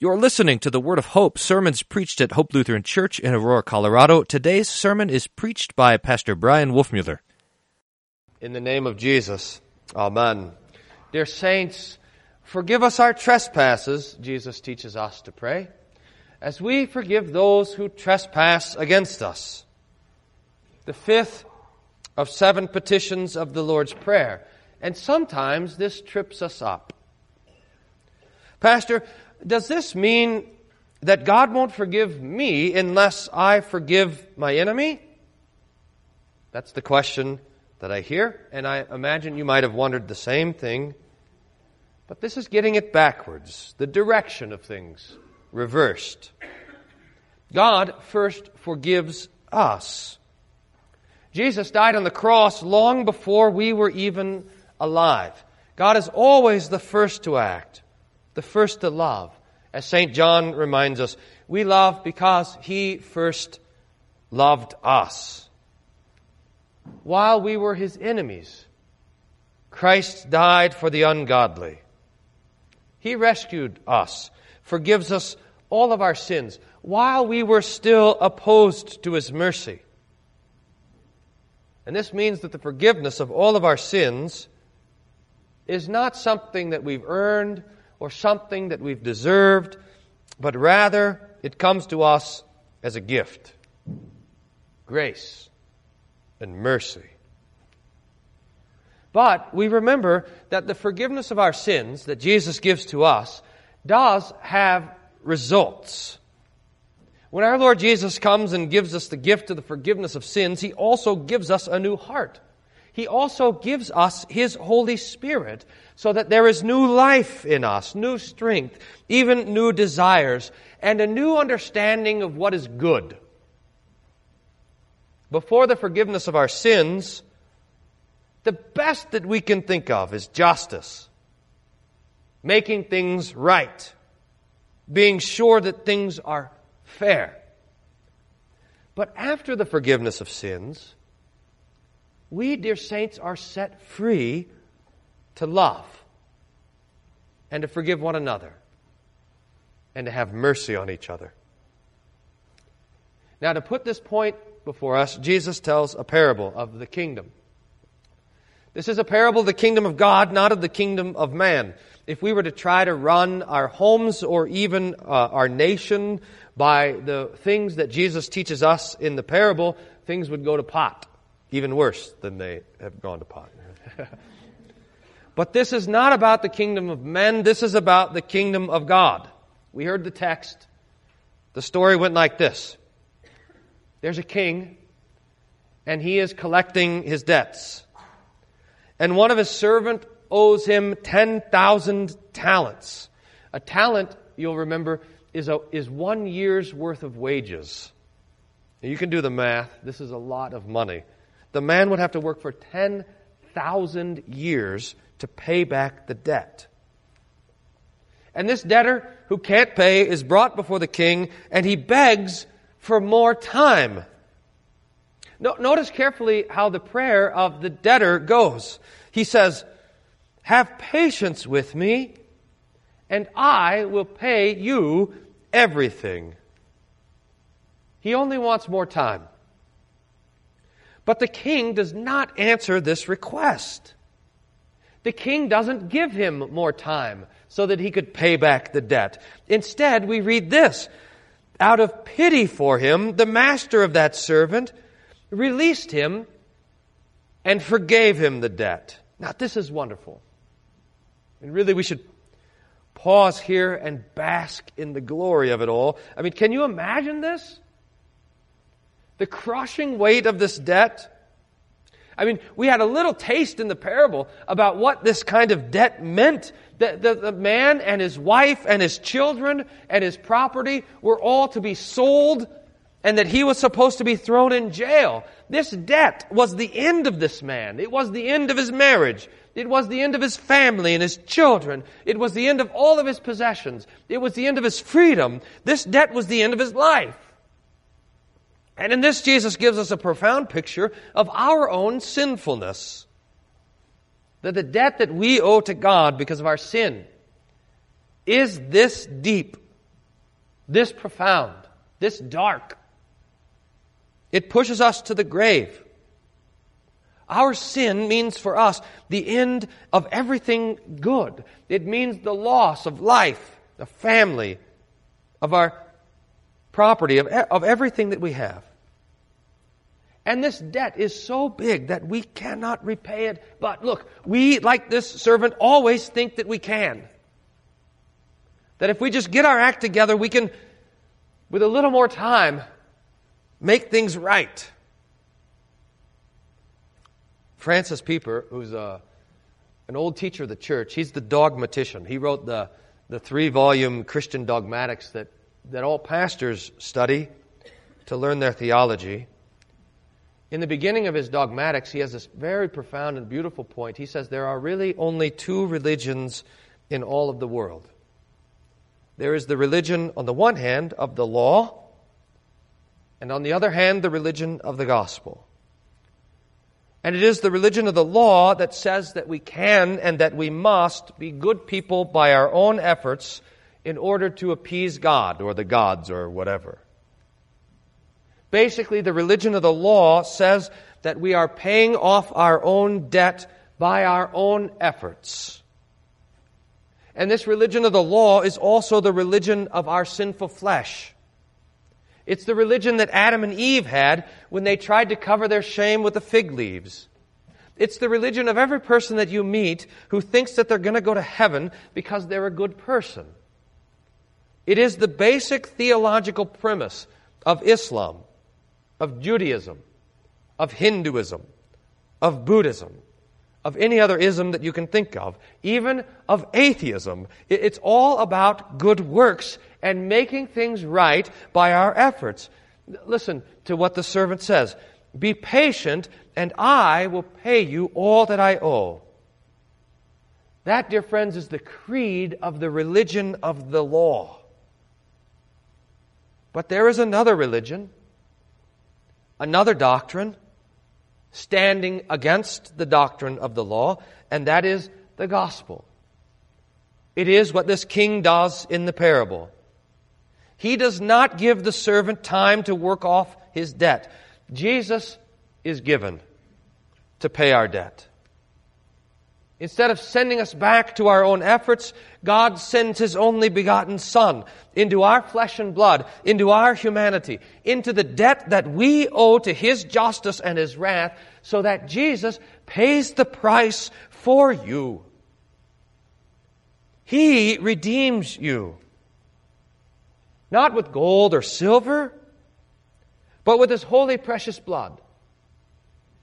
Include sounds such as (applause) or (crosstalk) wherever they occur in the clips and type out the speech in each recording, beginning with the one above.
You're listening to the Word of Hope sermons preached at Hope Lutheran Church in Aurora, Colorado. Today's sermon is preached by Pastor Bryan Wolfmueller. In the name of Jesus, Amen. Dear saints, forgive us our trespasses, Jesus teaches us to pray, as we forgive those who trespass against us. The fifth of seven petitions of the Lord's Prayer. And sometimes this trips us up. Pastor, does this mean that God won't forgive me unless I forgive my enemy? That's the question that I hear, and I imagine you might have wondered the same thing. But this is getting it backwards, the direction of things reversed. God first forgives us. Jesus died on the cross long before we were even alive. God is always the first to act the first to love. As St. John reminds us, we love because he first loved us. While we were his enemies, Christ died for the ungodly. He rescued us, forgives us all of our sins, while we were still opposed to his mercy. And this means that the forgiveness of all of our sins is not something that we've earned or something that we've deserved, but rather it comes to us as a gift grace and mercy. But we remember that the forgiveness of our sins that Jesus gives to us does have results. When our Lord Jesus comes and gives us the gift of the forgiveness of sins, He also gives us a new heart. He also gives us His Holy Spirit so that there is new life in us, new strength, even new desires, and a new understanding of what is good. Before the forgiveness of our sins, the best that we can think of is justice, making things right, being sure that things are fair. But after the forgiveness of sins, we, dear saints, are set free to love and to forgive one another and to have mercy on each other. Now, to put this point before us, Jesus tells a parable of the kingdom. This is a parable of the kingdom of God, not of the kingdom of man. If we were to try to run our homes or even uh, our nation by the things that Jesus teaches us in the parable, things would go to pot even worse than they have gone to pot. (laughs) but this is not about the kingdom of men, this is about the kingdom of God. We heard the text. The story went like this There's a king, and he is collecting his debts. And one of his servants owes him 10,000 talents. A talent, you'll remember, is, a, is one year's worth of wages. You can do the math. This is a lot of money the man would have to work for 10,000 years to pay back the debt. And this debtor who can't pay is brought before the king and he begs for more time. No, notice carefully how the prayer of the debtor goes. He says, Have patience with me, and I will pay you everything. He only wants more time. But the king does not answer this request. The king doesn't give him more time so that he could pay back the debt. Instead, we read this. Out of pity for him, the master of that servant released him and forgave him the debt. Now, this is wonderful. And really, we should pause here and bask in the glory of it all. I mean, can you imagine this? The crushing weight of this debt. I mean, we had a little taste in the parable about what this kind of debt meant. The, the, the, man and his wife and his children and his property were all to be sold and that he was supposed to be thrown in jail. This debt was the end of this man. It was the end of his marriage. It was the end of his family and his children. It was the end of all of his possessions. It was the end of his freedom. This debt was the end of his life. And in this, Jesus gives us a profound picture of our own sinfulness. That the debt that we owe to God because of our sin is this deep this profound, this dark. It pushes us to the grave. Our sin means for us the end of everything good. It means the loss of life, of family, of our property, of, of everything that we have. And this debt is so big that we cannot repay it. But look, we, like this servant, always think that we can. That if we just get our act together, we can, with a little more time, make things right. Francis Pieper, who's a, an old teacher of the church, he's the dogmatician. He wrote the, the three volume Christian dogmatics that, that all pastors study to learn their theology. In the beginning of his dogmatics, he has this very profound and beautiful point. He says there are really only two religions in all of the world. There is the religion, on the one hand, of the law, and on the other hand, the religion of the gospel. And it is the religion of the law that says that we can and that we must be good people by our own efforts in order to appease God or the gods or whatever. Basically, the religion of the law says that we are paying off our own debt by our own efforts. And this religion of the law is also the religion of our sinful flesh. It's the religion that Adam and Eve had when they tried to cover their shame with the fig leaves. It's the religion of every person that you meet who thinks that they're going to go to heaven because they're a good person. It is the basic theological premise of Islam, of Judaism, of Hinduism, of Buddhism, of any other ism that you can think of, even of atheism. It's all about good works and making things right by our efforts. Listen to what the servant says Be patient, and I will pay you all that I owe. That, dear friends, is the creed of the religion of the law. But there is another religion, another doctrine, standing against the doctrine of the law, and that is the gospel. It is what this king does in the parable. He does not give the servant time to work off his debt. Jesus is given to pay our debt. Instead of sending us back to our own efforts, God sends His only begotten Son into our flesh and blood, into our humanity, into the debt that we owe to His justice and His wrath, so that Jesus pays the price for you. He redeems you. Not with gold or silver, but with his holy precious blood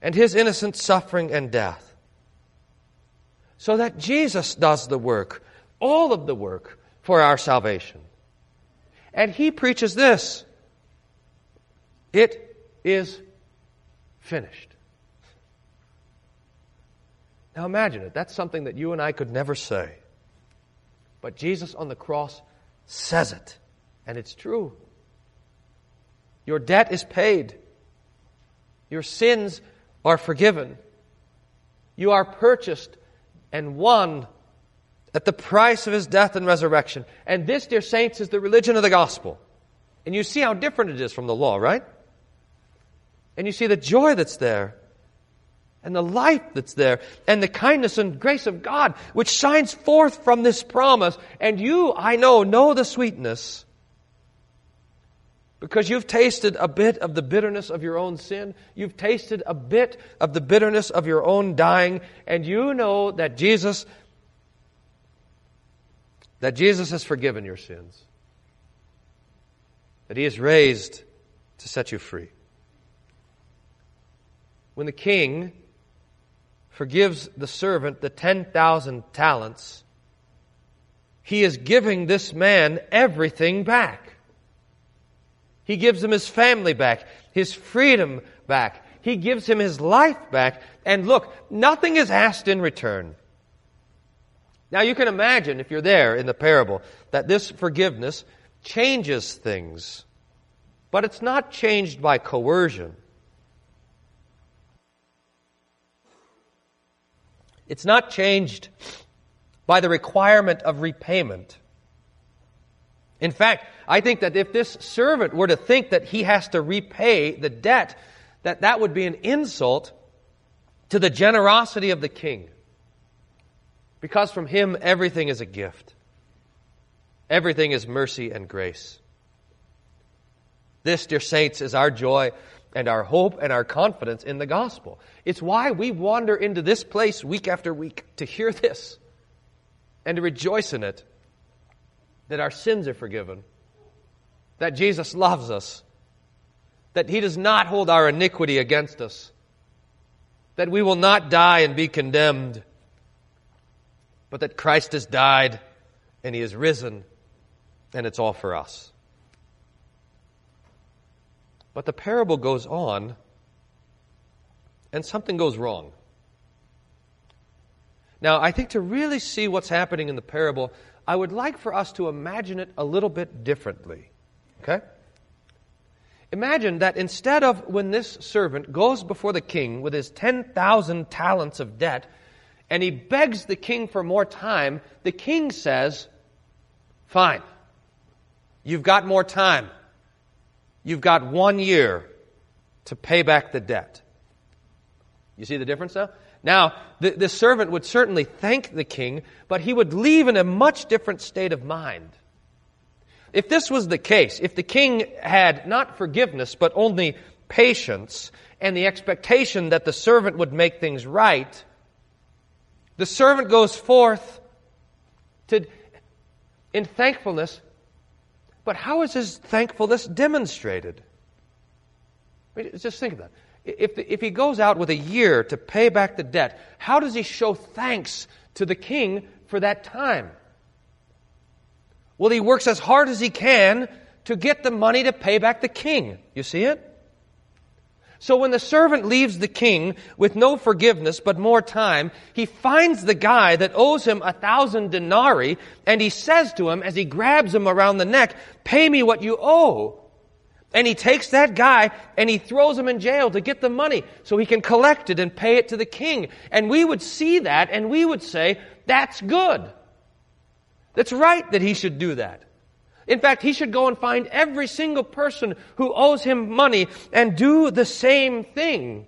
and his innocent suffering and death. So that Jesus does the work, all of the work for our salvation. And he preaches this it is finished. Now imagine it. That's something that you and I could never say. But Jesus on the cross says it. And it's true. Your debt is paid. Your sins are forgiven. You are purchased and won at the price of his death and resurrection. And this, dear saints, is the religion of the gospel. And you see how different it is from the law, right? And you see the joy that's there, and the life that's there, and the kindness and grace of God, which shines forth from this promise. And you, I know, know the sweetness because you've tasted a bit of the bitterness of your own sin. You've tasted a bit of the bitterness of your own dying. And you know that Jesus, that Jesus has forgiven your sins. That he is raised to set you free. When the king forgives the servant the 10,000 talents, he is giving this man everything back. He gives him his family back, his freedom back. He gives him his life back. And look, nothing is asked in return. Now you can imagine, if you're there in the parable, that this forgiveness changes things. But it's not changed by coercion. It's not changed by the requirement of repayment. In fact, I think that if this servant were to think that he has to repay the debt, that that would be an insult to the generosity of the king. Because from him everything is a gift. Everything is mercy and grace. This, dear saints, is our joy and our hope and our confidence in the gospel. It's why we wander into this place week after week to hear this and to rejoice in it that our sins are forgiven, that Jesus loves us, that he does not hold our iniquity against us, that we will not die and be condemned, but that Christ has died and he has risen, and it's all for us. But the parable goes on, and something goes wrong. Now, I think to really see what's happening in the parable, I would like for us to imagine it a little bit differently. Okay? Imagine that instead of when this servant goes before the king with his 10,000 talents of debt and he begs the king for more time, the king says, Fine, you've got more time. You've got one year to pay back the debt. You see the difference now? Now, the, the servant would certainly thank the king, but he would leave in a much different state of mind. If this was the case, if the king had not forgiveness, but only patience and the expectation that the servant would make things right, the servant goes forth to, in thankfulness, but how is his thankfulness demonstrated? I mean, just think of that. If, the, if he goes out with a year to pay back the debt, how does he show thanks to the king for that time? Well, he works as hard as he can to get the money to pay back the king. You see it? So when the servant leaves the king with no forgiveness but more time, he finds the guy that owes him a thousand denarii and he says to him as he grabs him around the neck, pay me what you owe. And he takes that guy and he throws him in jail to get the money so he can collect it and pay it to the king. And we would see that and we would say, that's good. That's right that he should do that. In fact, he should go and find every single person who owes him money and do the same thing.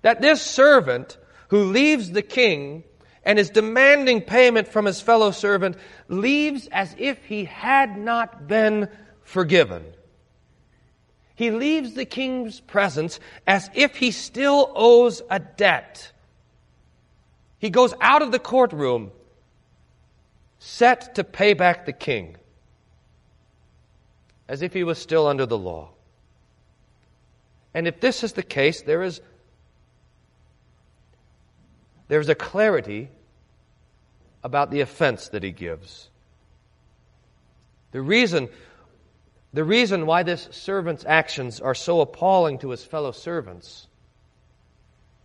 That this servant who leaves the king and is demanding payment from his fellow servant leaves as if he had not been forgiven. He leaves the king's presence as if he still owes a debt. He goes out of the courtroom set to pay back the king as if he was still under the law. And if this is the case, there is there's a clarity about the offense that he gives. The reason the reason why this servant's actions are so appalling to his fellow servants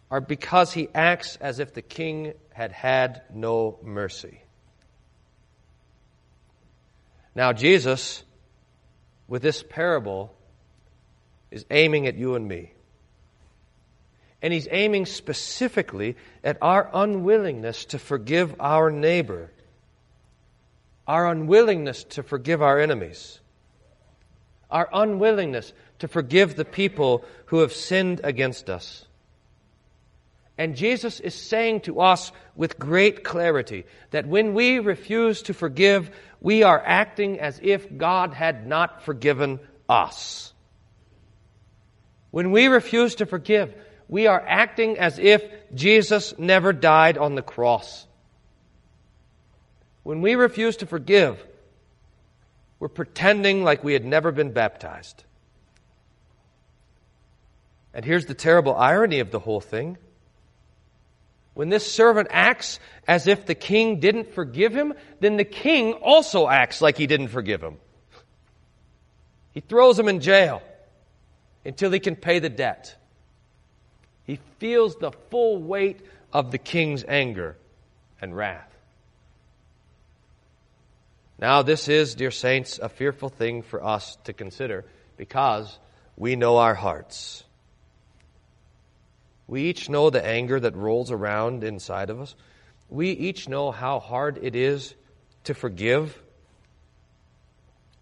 are because he acts as if the king had had no mercy. Now, Jesus, with this parable, is aiming at you and me. And he's aiming specifically at our unwillingness to forgive our neighbor, our unwillingness to forgive our enemies our unwillingness to forgive the people who have sinned against us. And Jesus is saying to us with great clarity that when we refuse to forgive, we are acting as if God had not forgiven us. When we refuse to forgive, we are acting as if Jesus never died on the cross. When we refuse to forgive, we're pretending like we had never been baptized. And here's the terrible irony of the whole thing. When this servant acts as if the king didn't forgive him, then the king also acts like he didn't forgive him. He throws him in jail until he can pay the debt. He feels the full weight of the king's anger and wrath. Now, this is, dear saints, a fearful thing for us to consider because we know our hearts. We each know the anger that rolls around inside of us. We each know how hard it is to forgive.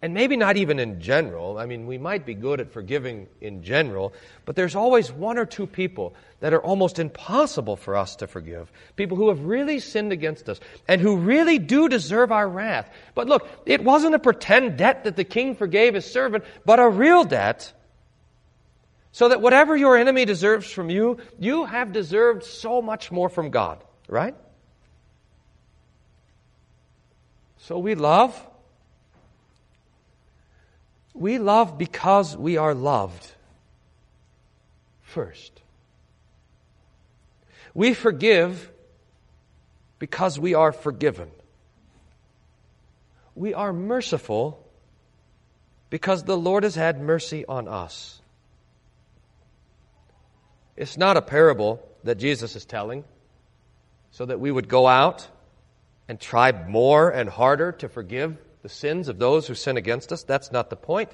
And maybe not even in general. I mean, we might be good at forgiving in general, but there's always one or two people that are almost impossible for us to forgive. People who have really sinned against us and who really do deserve our wrath. But look, it wasn't a pretend debt that the king forgave his servant, but a real debt. So that whatever your enemy deserves from you, you have deserved so much more from God, right? So we love we love because we are loved first. We forgive because we are forgiven. We are merciful because the Lord has had mercy on us. It's not a parable that Jesus is telling so that we would go out and try more and harder to forgive the sins of those who sin against us. That's not the point.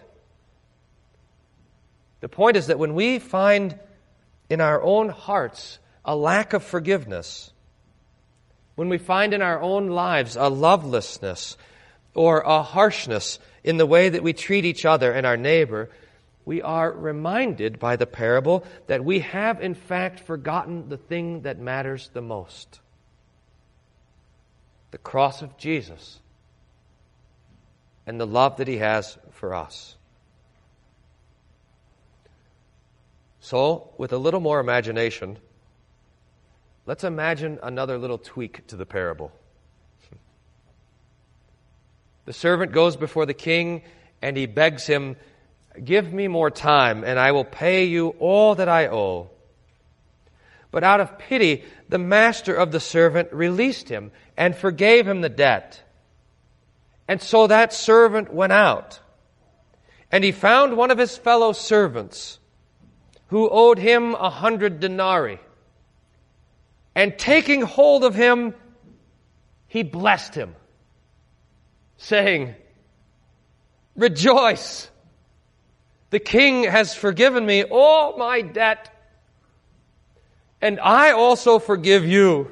The point is that when we find in our own hearts a lack of forgiveness, when we find in our own lives a lovelessness or a harshness in the way that we treat each other and our neighbor, we are reminded by the parable that we have in fact forgotten the thing that matters the most the cross of Jesus and the love that He has for us. So, with a little more imagination, let's imagine another little tweak to the parable. (laughs) The servant goes before the king and he begs him, Give me more time, and I will pay you all that I owe. But out of pity, the master of the servant released him and forgave him the debt. And so that servant went out. And he found one of his fellow servants who owed him a hundred denarii. And taking hold of him, he blessed him, saying, Rejoice! The king has forgiven me all my debt, and I also forgive you.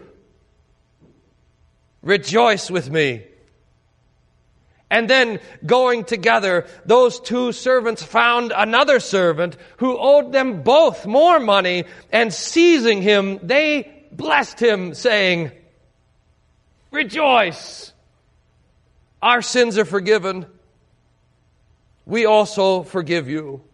Rejoice with me. And then going together, those two servants found another servant who owed them both more money and seizing him, they blessed him saying, rejoice. Our sins are forgiven. We also forgive you.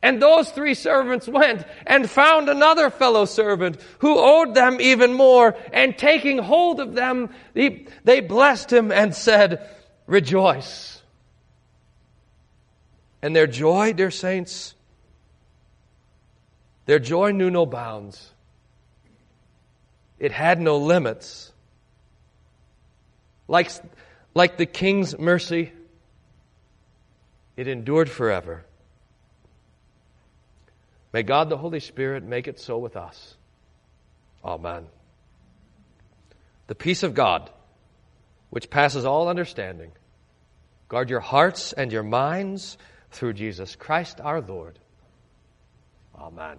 And those three servants went and found another fellow servant who owed them even more. And taking hold of them, they blessed him and said, Rejoice. And their joy, dear saints, their joy knew no bounds. It had no limits. Like, like the king's mercy, it endured forever. May God the Holy Spirit make it so with us. Amen. The peace of God, which passes all understanding, guard your hearts and your minds through Jesus Christ our Lord. Amen.